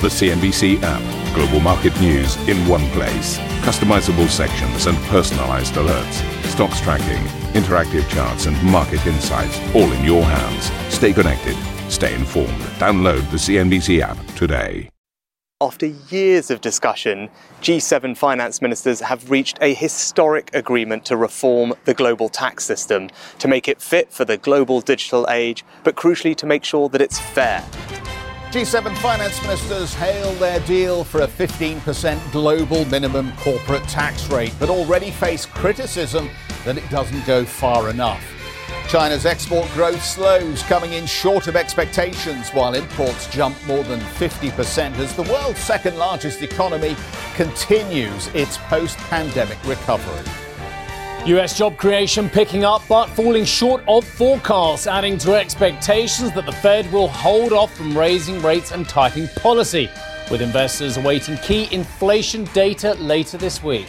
The CNBC app. Global market news in one place. Customizable sections and personalized alerts. Stocks tracking, interactive charts, and market insights all in your hands. Stay connected. Stay informed. Download the CNBC app today. After years of discussion, G7 finance ministers have reached a historic agreement to reform the global tax system, to make it fit for the global digital age, but crucially to make sure that it's fair. G7 finance ministers hail their deal for a 15% global minimum corporate tax rate, but already face criticism that it doesn't go far enough. China's export growth slows, coming in short of expectations, while imports jump more than 50% as the world's second largest economy continues its post pandemic recovery. US job creation picking up but falling short of forecasts, adding to expectations that the Fed will hold off from raising rates and tightening policy, with investors awaiting key inflation data later this week.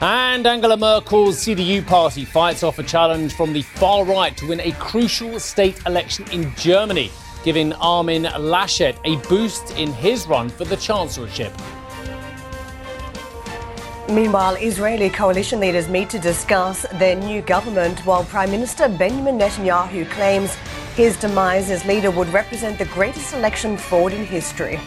And Angela Merkel's CDU party fights off a challenge from the far right to win a crucial state election in Germany, giving Armin Laschet a boost in his run for the chancellorship. Meanwhile, Israeli coalition leaders meet to discuss their new government while Prime Minister Benjamin Netanyahu claims his demise as leader would represent the greatest election fraud in history.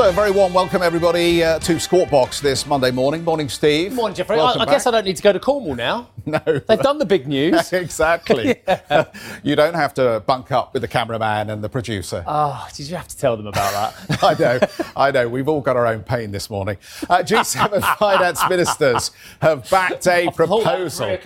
So, a very warm welcome, everybody, uh, to Squawk Box this Monday morning. Morning, Steve. Morning, Jeffrey. I, I guess I don't need to go to Cornwall now. No. They've done the big news. exactly. you don't have to bunk up with the cameraman and the producer. Oh, did you have to tell them about that? I know, I know. We've all got our own pain this morning. Uh, G7 finance ministers have backed a proposal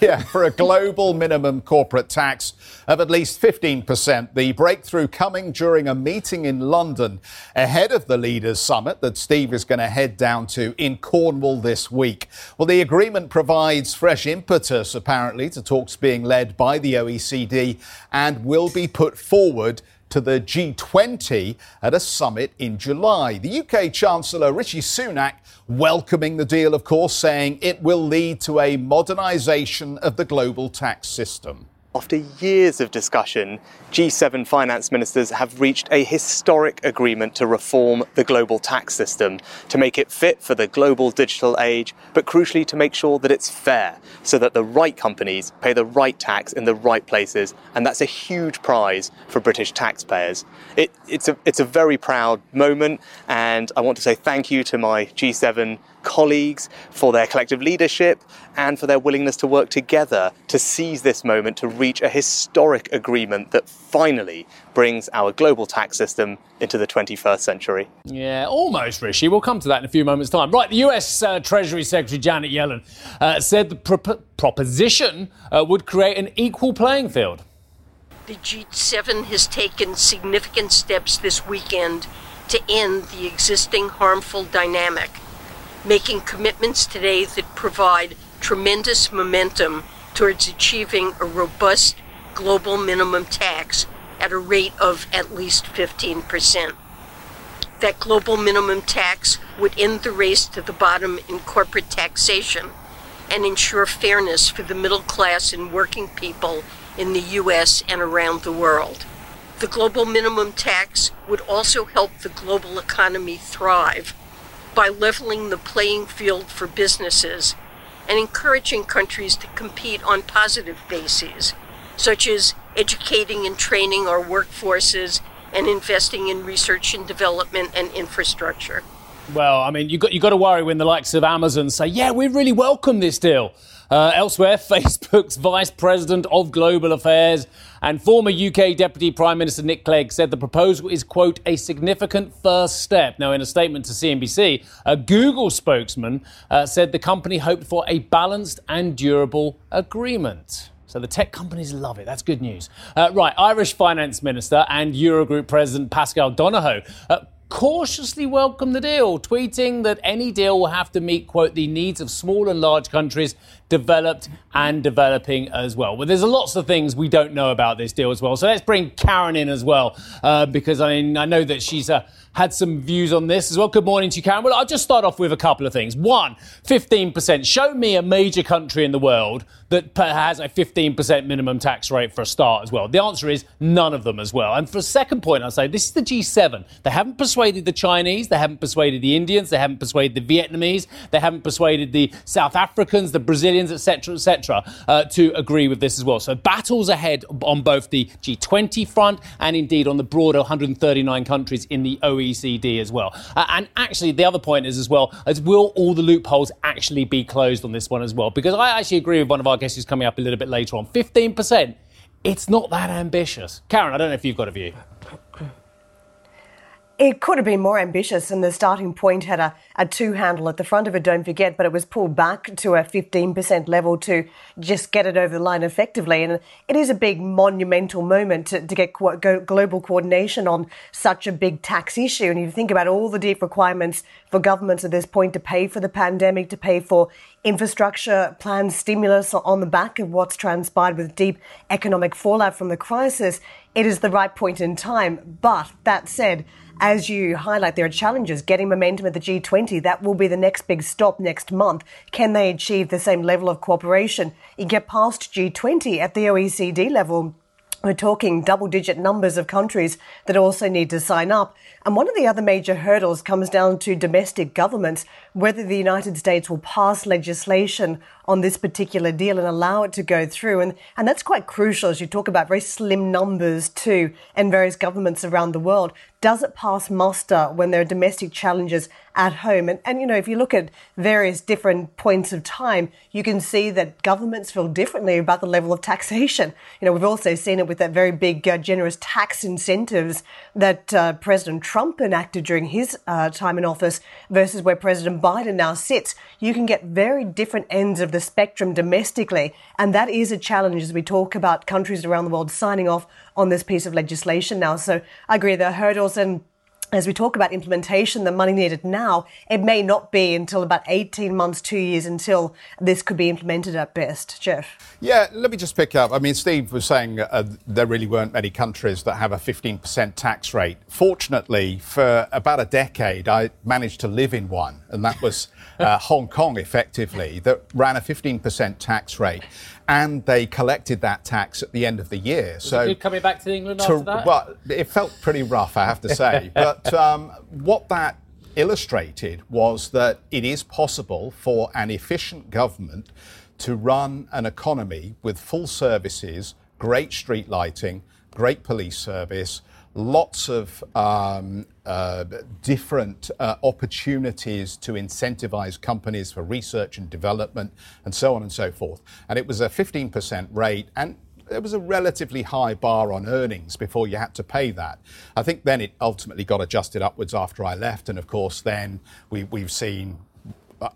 yeah, for a global minimum corporate tax of at least 15%. The breakthrough coming during a meeting in London ahead of the leaders' summit that Steve is going to head down to in Cornwall this week. Well, the agreement provides fresh impetus, apparently, to talks being led by the OECD and will be put forward to the G20 at a summit in July. The UK Chancellor Rishi Sunak welcoming the deal, of course, saying it will lead to a modernisation of the global tax system. After years of discussion, G7 finance ministers have reached a historic agreement to reform the global tax system, to make it fit for the global digital age, but crucially to make sure that it's fair, so that the right companies pay the right tax in the right places, and that's a huge prize for British taxpayers. It, it's, a, it's a very proud moment, and I want to say thank you to my G7 colleagues for their collective leadership and for their willingness to work together to seize this moment to reach a historic agreement that finally brings our global tax system into the 21st century. Yeah, almost, Rishi. We'll come to that in a few moments' time. Right, the US uh, Treasury Secretary Janet Yellen uh, said the pro- proposition uh, would create an equal playing field. The G7 has taken significant steps this weekend to end the existing harmful dynamic, making commitments today that provide tremendous momentum towards achieving a robust global minimum tax at a rate of at least 15%. That global minimum tax would end the race to the bottom in corporate taxation and ensure fairness for the middle class and working people in the US and around the world. The global minimum tax would also help the global economy thrive by leveling the playing field for businesses and encouraging countries to compete on positive bases, such as educating and training our workforces and investing in research and development and infrastructure. Well, I mean, you got you got to worry when the likes of Amazon say, "Yeah, we really welcome this deal." Uh, elsewhere, Facebook's Vice President of Global Affairs and former UK Deputy Prime Minister Nick Clegg said the proposal is, quote, a significant first step. Now, in a statement to CNBC, a Google spokesman uh, said the company hoped for a balanced and durable agreement. So the tech companies love it. That's good news. Uh, right, Irish Finance Minister and Eurogroup President Pascal Donohoe uh, cautiously welcomed the deal, tweeting that any deal will have to meet, quote, the needs of small and large countries, developed and developing as well. Well, there's lots of things we don't know about this deal as well. So let's bring Karen in as well, uh, because I mean, I know that she's a had some views on this as well. Good morning to you, Karen. Well, I'll just start off with a couple of things. One, 15%. Show me a major country in the world that has a 15% minimum tax rate for a start as well. The answer is none of them as well. And for a second point, I'll say this is the G7. They haven't persuaded the Chinese, they haven't persuaded the Indians, they haven't persuaded the Vietnamese, they haven't persuaded the South Africans, the Brazilians, etc., etc., uh, to agree with this as well. So battles ahead on both the G20 front and indeed on the broader 139 countries in the OECD as well. Uh, and actually, the other point is as well as will all the loopholes actually be closed on this one as well? Because I actually agree with one of our guests who's coming up a little bit later on. 15%. It's not that ambitious. Karen, I don't know if you've got a view. It could have been more ambitious, and the starting point had a, a two handle at the front of it, don't forget, but it was pulled back to a 15% level to just get it over the line effectively. And it is a big monumental moment to, to get co- global coordination on such a big tax issue. And you think about all the deep requirements for governments at this point to pay for the pandemic, to pay for infrastructure plans, stimulus on the back of what's transpired with deep economic fallout from the crisis. It is the right point in time. But that said, as you highlight, there are challenges getting momentum at the G20. That will be the next big stop next month. Can they achieve the same level of cooperation? You get past G20 at the OECD level. We're talking double digit numbers of countries that also need to sign up. And one of the other major hurdles comes down to domestic governments, whether the United States will pass legislation on this particular deal and allow it to go through. And, and that's quite crucial as you talk about very slim numbers too in various governments around the world. Does it pass muster when there are domestic challenges at home? And, and, you know, if you look at various different points of time, you can see that governments feel differently about the level of taxation. You know, we've also seen it with that very big, uh, generous tax incentives that uh, President Trump enacted during his uh, time in office versus where President Biden now sits, you can get very different ends of the spectrum domestically. And that is a challenge as we talk about countries around the world signing off on this piece of legislation now. So I agree there are hurdles and as we talk about implementation, the money needed now, it may not be until about 18 months, two years until this could be implemented at best. Jeff? Yeah, let me just pick up. I mean, Steve was saying uh, there really weren't many countries that have a 15% tax rate. Fortunately, for about a decade, I managed to live in one, and that was uh, Hong Kong, effectively, that ran a 15% tax rate and they collected that tax at the end of the year. Was so coming back to England to, after that? Well, it felt pretty rough, I have to say. but um, what that illustrated was that it is possible for an efficient government to run an economy with full services, great street lighting, great police service, lots of um, uh, different uh, opportunities to incentivize companies for research and development and so on and so forth. And it was a 15% rate and there was a relatively high bar on earnings before you had to pay that. I think then it ultimately got adjusted upwards after I left. And of course, then we, we've seen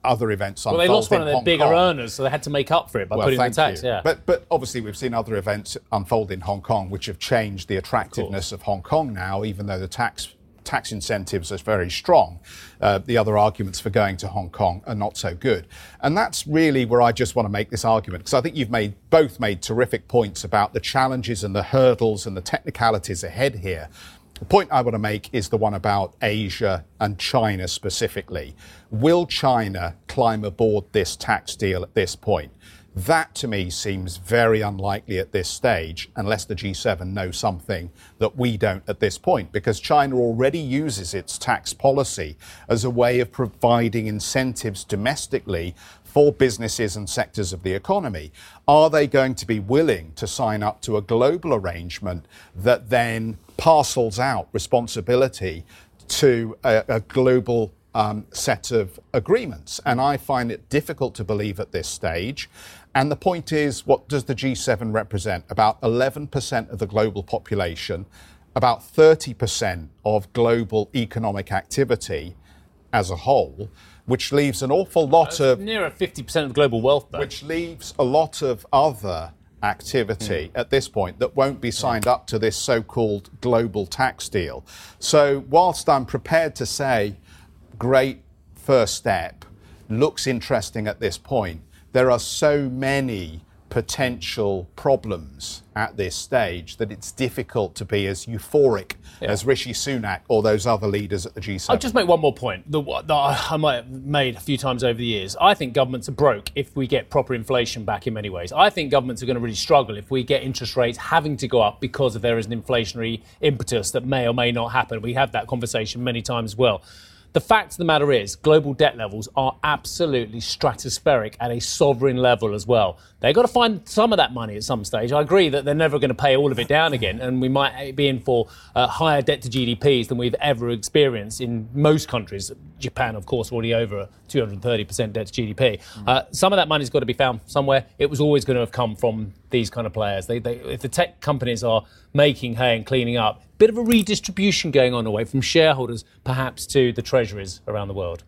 other events unfold. well, they lost one of their bigger Kong. earners, so they had to make up for it by well, putting the tax. You. Yeah, but but obviously we've seen other events unfold in Hong Kong, which have changed the attractiveness of, of Hong Kong now, even though the tax tax incentives are very strong. Uh, the other arguments for going to Hong Kong are not so good. And that's really where I just want to make this argument, because I think you've made both made terrific points about the challenges and the hurdles and the technicalities ahead here. The point I want to make is the one about Asia and China specifically. Will China climb aboard this tax deal at this point? That to me seems very unlikely at this stage, unless the G7 know something that we don't at this point, because China already uses its tax policy as a way of providing incentives domestically for businesses and sectors of the economy. Are they going to be willing to sign up to a global arrangement that then parcels out responsibility to a, a global um, set of agreements. And I find it difficult to believe at this stage. And the point is, what does the G7 represent? About 11% of the global population, about 30% of global economic activity as a whole, which leaves an awful lot That's of. Nearer 50% of global wealth, though. Which leaves a lot of other activity mm. at this point that won't be signed up to this so called global tax deal. So, whilst I'm prepared to say, great first step, looks interesting at this point, there are so many potential problems at this stage that it's difficult to be as euphoric yeah. as Rishi Sunak or those other leaders at the G7. I'll just make one more point that, I might have made a few times over the years. I think governments are broke if we get proper inflation back in many ways. I think governments are going to really struggle if we get interest rates having to go up because of there is an inflationary impetus that may or may not happen. We have that conversation many times as well. The fact of the matter is, global debt levels are absolutely stratospheric at a sovereign level as well. They've got to find some of that money at some stage. I agree that they're never going to pay all of it down again, and we might be in for uh, higher debt to GDPs than we've ever experienced in most countries. Japan, of course, already over 230% debt to GDP. Uh, some of that money's got to be found somewhere. It was always going to have come from these kind of players. They, they, if the tech companies are making hay and cleaning up, bit of a redistribution going on away from shareholders, perhaps to the treasuries around the world.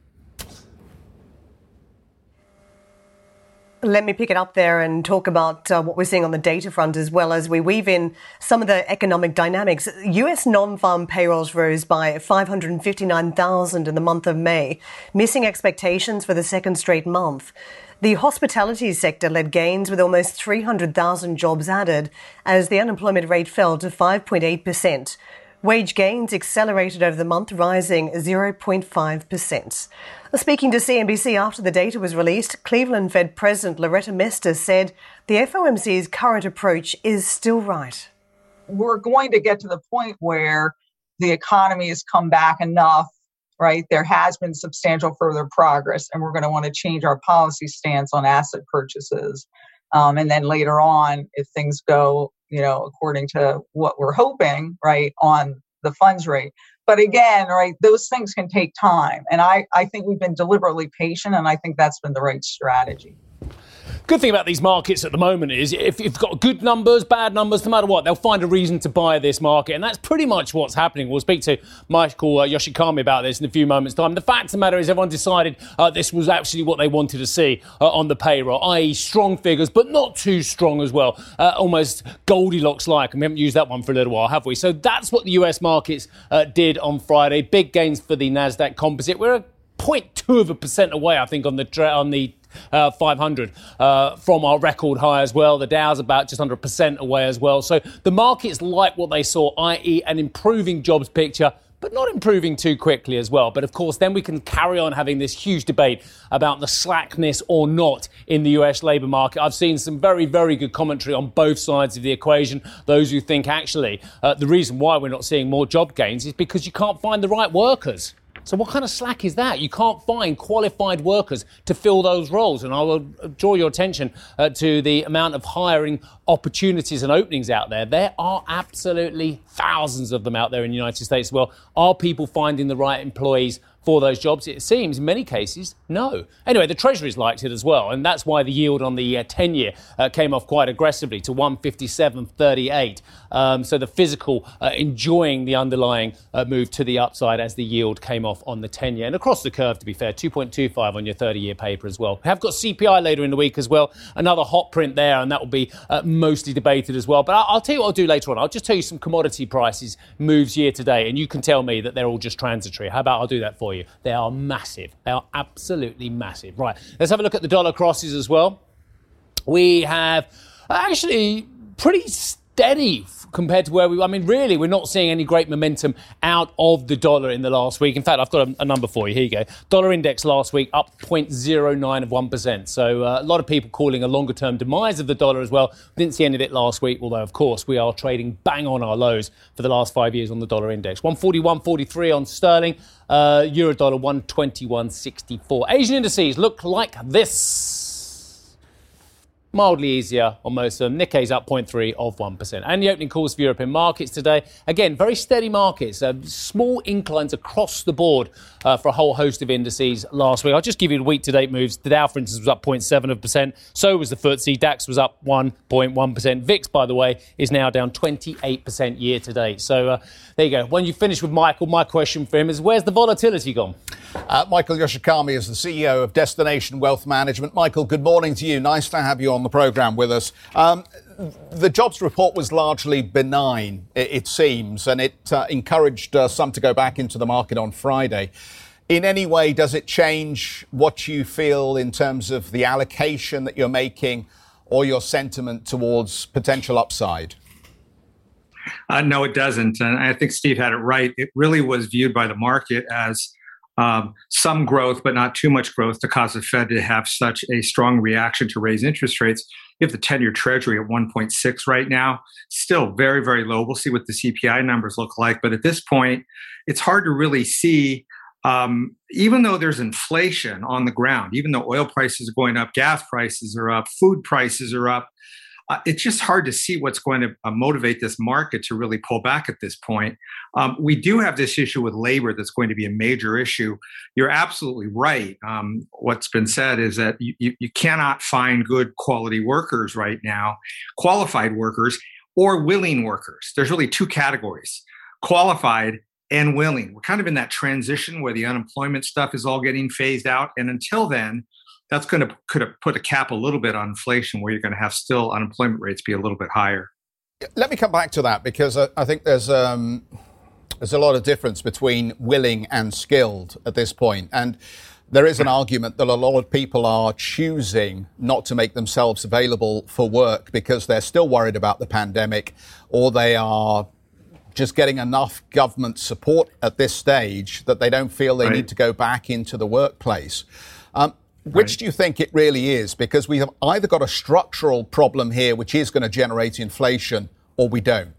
Let me pick it up there and talk about uh, what we're seeing on the data front as well as we weave in some of the economic dynamics. US non-farm payrolls rose by 559,000 in the month of May, missing expectations for the second straight month. The hospitality sector led gains with almost 300,000 jobs added as the unemployment rate fell to 5.8%. Wage gains accelerated over the month, rising 0.5%. Speaking to CNBC after the data was released, Cleveland Fed President Loretta Mester said the FOMC's current approach is still right. We're going to get to the point where the economy has come back enough right? There has been substantial further progress, and we're going to want to change our policy stance on asset purchases. Um, and then later on, if things go, you know, according to what we're hoping, right, on the funds rate. But again, right, those things can take time. And I, I think we've been deliberately patient, and I think that's been the right strategy. Good thing about these markets at the moment is if you've got good numbers, bad numbers, no matter what, they'll find a reason to buy this market. And that's pretty much what's happening. We'll speak to Michael uh, Yoshikami about this in a few moments' time. The fact of the matter is, everyone decided uh, this was actually what they wanted to see uh, on the payroll, i.e., strong figures, but not too strong as well. Uh, almost Goldilocks like. And we haven't used that one for a little while, have we? So that's what the US markets uh, did on Friday. Big gains for the NASDAQ composite. We're a 0.2 of a percent away, I think, on the on the uh, 500 uh, from our record high as well. The Dow's about just under a percent away as well. So the markets like what they saw, i.e., an improving jobs picture but not improving too quickly as well. But of course, then we can carry on having this huge debate about the slackness or not in the US labour market. I've seen some very, very good commentary on both sides of the equation. Those who think actually uh, the reason why we're not seeing more job gains is because you can't find the right workers. So, what kind of slack is that? You can't find qualified workers to fill those roles. And I will draw your attention uh, to the amount of hiring opportunities and openings out there. There are absolutely thousands of them out there in the United States well. Are people finding the right employees for those jobs? It seems in many cases, no. Anyway, the Treasury's liked it as well, and that's why the yield on the uh, 10 year uh, came off quite aggressively to 157.38. Um, so the physical uh, enjoying the underlying uh, move to the upside as the yield came off on the 10 year. And across the curve, to be fair, 2.25 on your 30 year paper as well. We have got CPI later in the week as well. Another hot print there, and that will be uh, mostly debated as well. But I'll, I'll tell you what I'll do later on. I'll just tell you some commodity prices moves year to date, and you can tell me that they're all just transitory. How about I'll do that for you? They are massive. They are absolutely massive. Right, let's have a look at the dollar crosses as well. We have actually pretty steady compared to where we. I mean, really, we're not seeing any great momentum out of the dollar in the last week. In fact, I've got a, a number for you. Here you go. Dollar index last week up 0.09 of one percent. So uh, a lot of people calling a longer term demise of the dollar as well. Didn't see any of it last week, although of course we are trading bang on our lows for the last five years on the dollar index. 141.43 on sterling. Uh, Euro dollar 121.64. Asian indices look like this mildly easier on most of them. Nikkei's up 0.3 of 1%. And the opening calls for European markets today. Again, very steady markets. Uh, small inclines across the board uh, for a whole host of indices last week. I'll just give you the week to date moves. The Dow, for instance, was up 0.7 of percent. So was the FTSE. DAX was up 1.1%. VIX, by the way, is now down 28% year to date. So uh, there you go. When you finish with Michael, my question for him is where's the volatility gone? Uh, Michael Yoshikami is the CEO of Destination Wealth Management. Michael, good morning to you. Nice to have you on the programme with us. Um, the jobs report was largely benign, it, it seems, and it uh, encouraged uh, some to go back into the market on Friday. In any way, does it change what you feel in terms of the allocation that you're making or your sentiment towards potential upside? Uh, no, it doesn't. And I think Steve had it right. It really was viewed by the market as um, some growth, but not too much growth to cause the Fed to have such a strong reaction to raise interest rates. Have the 10 year treasury at 1.6 right now, still very, very low. We'll see what the CPI numbers look like. But at this point, it's hard to really see, um, even though there's inflation on the ground, even though oil prices are going up, gas prices are up, food prices are up uh, it's just hard to see what's going to uh, motivate this market to really pull back at this point. Um, we do have this issue with labor that's going to be a major issue. You're absolutely right. Um, what's been said is that you, you, you cannot find good quality workers right now, qualified workers or willing workers. There's really two categories qualified and willing. We're kind of in that transition where the unemployment stuff is all getting phased out. And until then, that's going to could have put a cap a little bit on inflation where you're going to have still unemployment rates be a little bit higher. Let me come back to that because I, I think there's um, there's a lot of difference between willing and skilled at this point, and there is an argument that a lot of people are choosing not to make themselves available for work because they're still worried about the pandemic, or they are just getting enough government support at this stage that they don't feel they right. need to go back into the workplace. Um, which right. do you think it really is? Because we have either got a structural problem here, which is going to generate inflation, or we don't.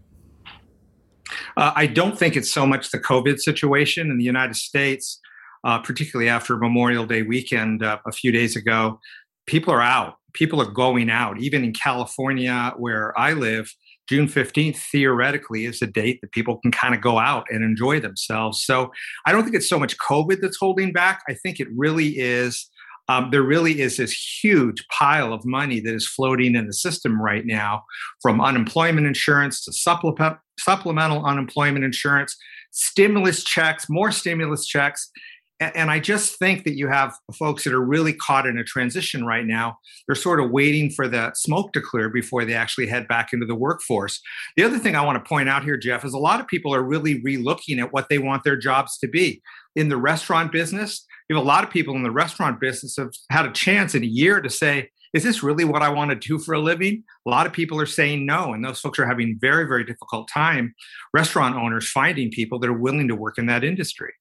Uh, I don't think it's so much the COVID situation in the United States, uh, particularly after Memorial Day weekend uh, a few days ago. People are out. People are going out. Even in California, where I live, June 15th theoretically is a date that people can kind of go out and enjoy themselves. So I don't think it's so much COVID that's holding back. I think it really is um, there really is this huge pile of money that is floating in the system right now from unemployment insurance to supplement, supplemental unemployment insurance, stimulus checks, more stimulus checks. And, and I just think that you have folks that are really caught in a transition right now. They're sort of waiting for the smoke to clear before they actually head back into the workforce. The other thing I want to point out here, Jeff, is a lot of people are really relooking at what they want their jobs to be. In the restaurant business, you have a lot of people in the restaurant business have had a chance in a year to say, is this really what I want to do for a living? A lot of people are saying no, and those folks are having very, very difficult time. Restaurant owners finding people that are willing to work in that industry.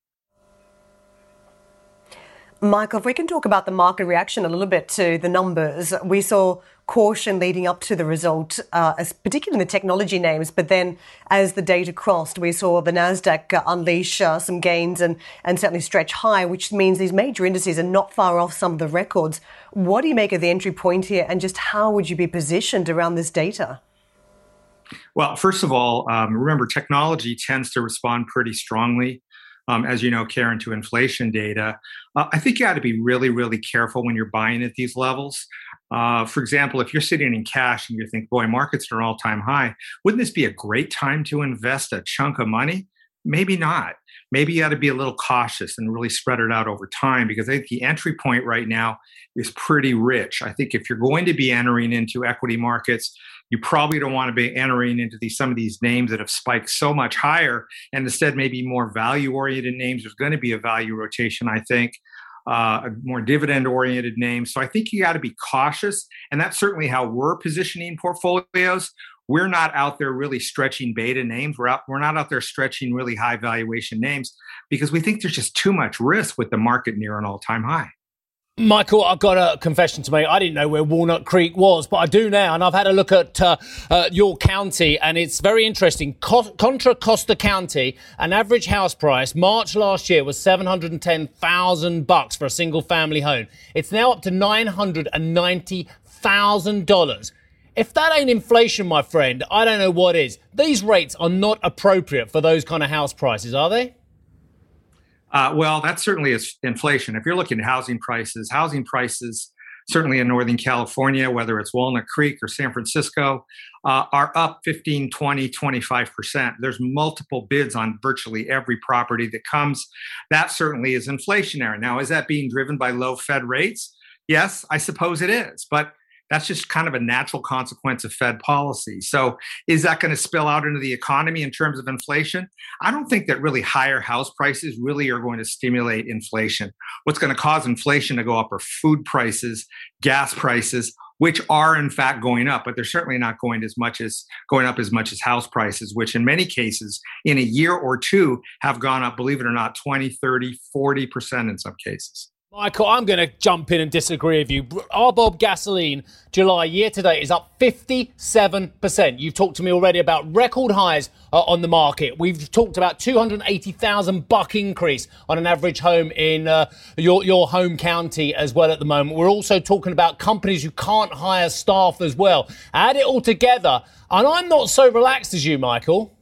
Michael, if we can talk about the market reaction a little bit to the numbers, we saw caution leading up to the result, uh, particularly in the technology names. But then, as the data crossed, we saw the Nasdaq uh, unleash uh, some gains and and certainly stretch high, which means these major indices are not far off some of the records. What do you make of the entry point here, and just how would you be positioned around this data? Well, first of all, um, remember technology tends to respond pretty strongly um, as you know, Karen, to inflation data. Uh, I think you got to be really, really careful when you're buying at these levels. Uh, for example, if you're sitting in cash and you think, boy, markets are all time high, wouldn't this be a great time to invest a chunk of money? Maybe not. Maybe you got to be a little cautious and really spread it out over time because I think the entry point right now is pretty rich. I think if you're going to be entering into equity markets, you probably don't want to be entering into these some of these names that have spiked so much higher and instead maybe more value oriented names. There's going to be a value rotation i think uh, a more dividend oriented names so i think you got to be cautious and that's certainly how we're positioning portfolios. We're not out there really stretching beta names. We're out we're not out there stretching really high valuation names because we think there's just too much risk with the market near an all-time high Michael, I've got a confession to make. I didn't know where Walnut Creek was, but I do now, and I've had a look at uh, uh, York County, and it's very interesting. Co- Contra Costa County, an average house price March last year was seven hundred and ten thousand bucks for a single family home. It's now up to nine hundred and ninety thousand dollars. If that ain't inflation, my friend, I don't know what is. These rates are not appropriate for those kind of house prices, are they? Uh, well, that certainly is inflation. If you're looking at housing prices, housing prices, certainly in Northern California, whether it's Walnut Creek or San Francisco, uh, are up 15, 20, 25%. There's multiple bids on virtually every property that comes. That certainly is inflationary. Now, is that being driven by low Fed rates? Yes, I suppose it is. But that's just kind of a natural consequence of Fed policy. So, is that going to spill out into the economy in terms of inflation? I don't think that really higher house prices really are going to stimulate inflation. What's going to cause inflation to go up are food prices, gas prices, which are in fact going up, but they're certainly not going as much as going up as much as house prices, which in many cases in a year or two have gone up, believe it or not, 20, 30, 40% in some cases. Michael, I'm going to jump in and disagree with you. RBOB gasoline July year to date is up 57%. You've talked to me already about record highs uh, on the market. We've talked about 280,000 buck increase on an average home in uh, your, your home county as well at the moment. We're also talking about companies who can't hire staff as well. Add it all together, and I'm not so relaxed as you, Michael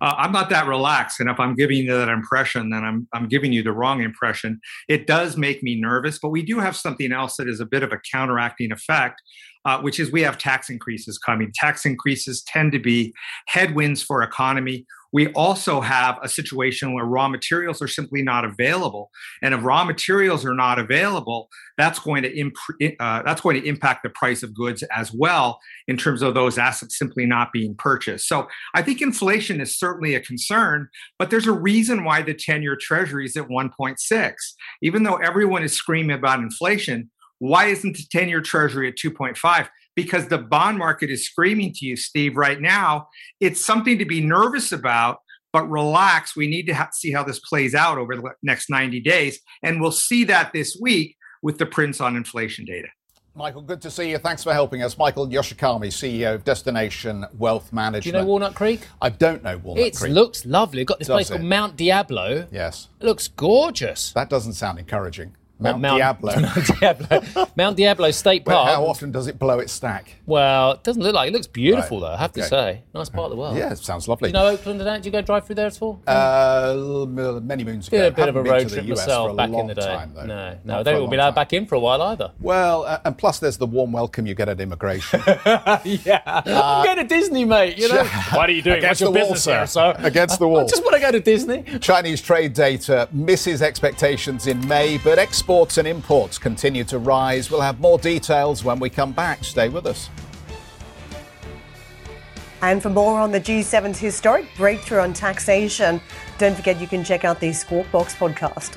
uh, I'm not that relaxed. And if I'm giving you that impression, then I'm, I'm giving you the wrong impression. It does make me nervous, but we do have something else that is a bit of a counteracting effect, uh, which is we have tax increases coming. Tax increases tend to be headwinds for economy. We also have a situation where raw materials are simply not available, and if raw materials are not available, that's going to imp- uh, that's going to impact the price of goods as well in terms of those assets simply not being purchased. So I think inflation is certainly a concern, but there's a reason why the 10-year Treasury is at 1.6, even though everyone is screaming about inflation. Why isn't the 10-year Treasury at 2.5? Because the bond market is screaming to you, Steve, right now. It's something to be nervous about, but relax. We need to ha- see how this plays out over the next 90 days. And we'll see that this week with the prints on inflation data. Michael, good to see you. Thanks for helping us. Michael Yoshikami, CEO of Destination Wealth Management. Do you know Walnut Creek? I don't know Walnut it Creek. It looks lovely. We've got this Does place it? called Mount Diablo. Yes. It looks gorgeous. That doesn't sound encouraging. Mount, Mount Diablo. Mount Diablo. Mount Diablo State Well, Park. how often does it blow its stack? Well, it doesn't look like it. looks beautiful Right. though. I have to say, nice part of the world. Yeah, it sounds lovely. Do You know Oakland and that? Do you go drive through there at all? Uh, many moons ago. Did a bit of a road trip myself back in the day. Time, no, Not no, they won't be allowed back in for a while either. Well, uh, and plus there's the warm welcome you get at immigration. yeah, I'm going to Disney, mate. You know, what are you doing? Against What's your the wall, business sir. here, sir? Against the wall. I just want to go to Disney. Chinese trade data misses expectations in May, but exports and imports continue to rise. We'll have more details when we come back. Stay with us. And for more on the G7's historic breakthrough on taxation, don't forget you can check out the Squawk Box podcast.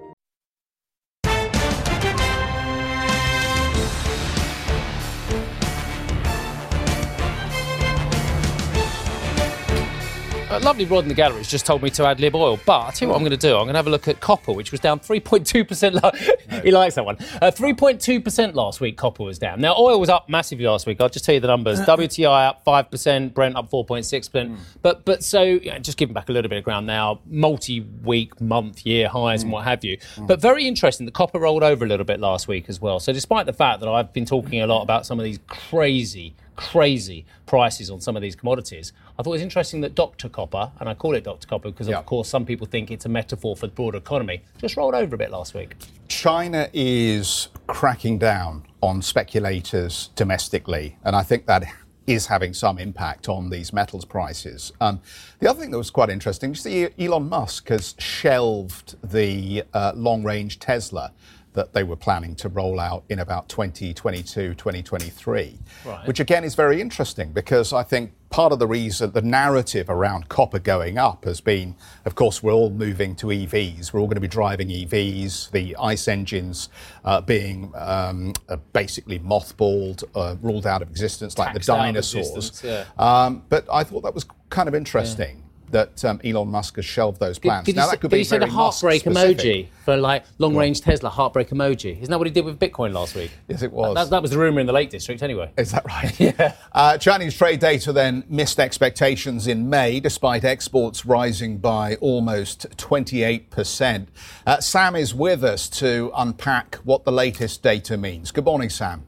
A Rod in the gallery has just told me to add lib oil, but I'll tell you what I'm going to do. I'm going to have a look at copper, which was down 3.2%. La- he likes that one. Uh, 3.2% last week, copper was down. Now, oil was up massively last week. I'll just tell you the numbers. Uh. WTI up 5%, Brent up 4.6%. Hmm. But but so, just giving back a little bit of ground now, multi week, month, year highs and hmm. what have you. Hmm. But very interesting, the copper rolled over a little bit last week as well. So, despite the fact that I've been talking a lot about some of these crazy, crazy prices on some of these commodities. I thought it was interesting that Dr. Copper, and I call it Dr. Copper because, Yeah. of course, some people think it's a metaphor for the broader economy, just rolled over a bit last week. China is cracking down on speculators domestically, and I think that is having some impact on these metals prices. Um, the other thing that was quite interesting is see, Elon Musk has shelved the uh, long range Tesla that they were planning to roll out in about 2022, 2023, Right. which again is very interesting because I think part of the reason, the narrative around copper going up has been, of course, we're all moving to EVs. We're all going to be driving EVs. The ICE engines uh, being um, uh, basically mothballed, uh, ruled out of existence, like Taxed the dinosaurs. yeah. um, but I thought that was kind of interesting. That um, Elon Musk has shelved those plans. Did, now that could did be the very Musk heartbreak emoji for like long range Tesla heartbreak emoji? Isn't that what he did with Bitcoin last week? Yes, it was. That, that was the rumor in the Lake District, anyway. Is that right? yeah. Uh, Chinese trade data then missed expectations in May, despite exports rising by almost 28%. Uh, Sam is with us to unpack what the latest data means. Good morning, Sam.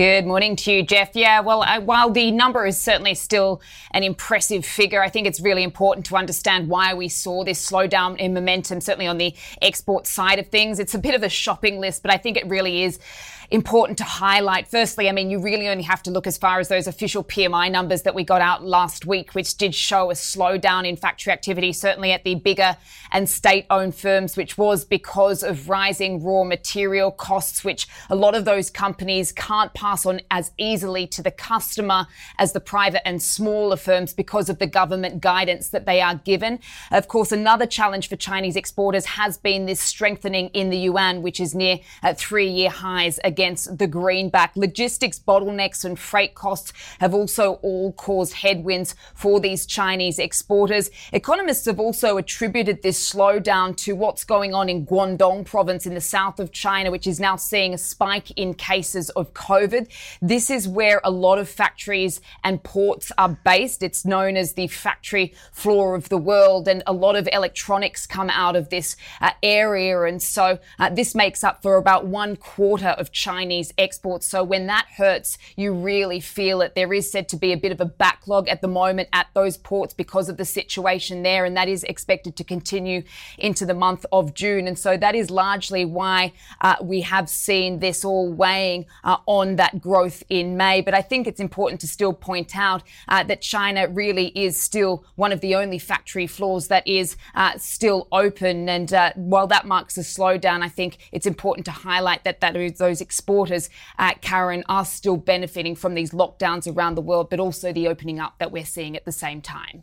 Good morning to you, Jeff. Yeah, well, uh, while the number is certainly still an impressive figure, I think it's really important to understand why we saw this slowdown in momentum, certainly on the export side of things. It's a bit of a shopping list, but I think it really is important to highlight. Firstly, I mean, you really only have to look as far as those official PMI numbers that we got out last week, which did show a slowdown in factory activity, certainly at the bigger and state owned firms, which was because of rising raw material costs, which a lot of those companies can't pass on as easily to the customer as the private and smaller firms because of the government guidance that they are given. Of course, another challenge for Chinese exporters has been this strengthening in the yuan, which is near uh, three year highs against the greenback. Logistics bottlenecks and freight costs have also all caused headwinds for these Chinese exporters. Economists have also attributed this slowdown to what's going on in Guangdong province in the south of China, which is now seeing a spike in cases of COVID. This is where a lot of factories and ports are based. It's known as the factory floor of the world, and a lot of electronics come out of this uh, area. And so uh, this makes up for about one quarter of Chinese exports. So when that hurts, you really feel it. There is said to be a bit of a backlog at the moment at those ports because of the situation there, and that is expected to continue into the month of June. And so that is largely why uh, we have seen this all weighing uh, on that growth in May. But I think it's important to still point out uh, that China really is still one of the only factory floors that is uh, still open. And uh, while that marks a slowdown, I think it's important to highlight that, that those exporters, uh, Karen, are still benefiting from these lockdowns around the world, but also the opening up that we're seeing at the same time.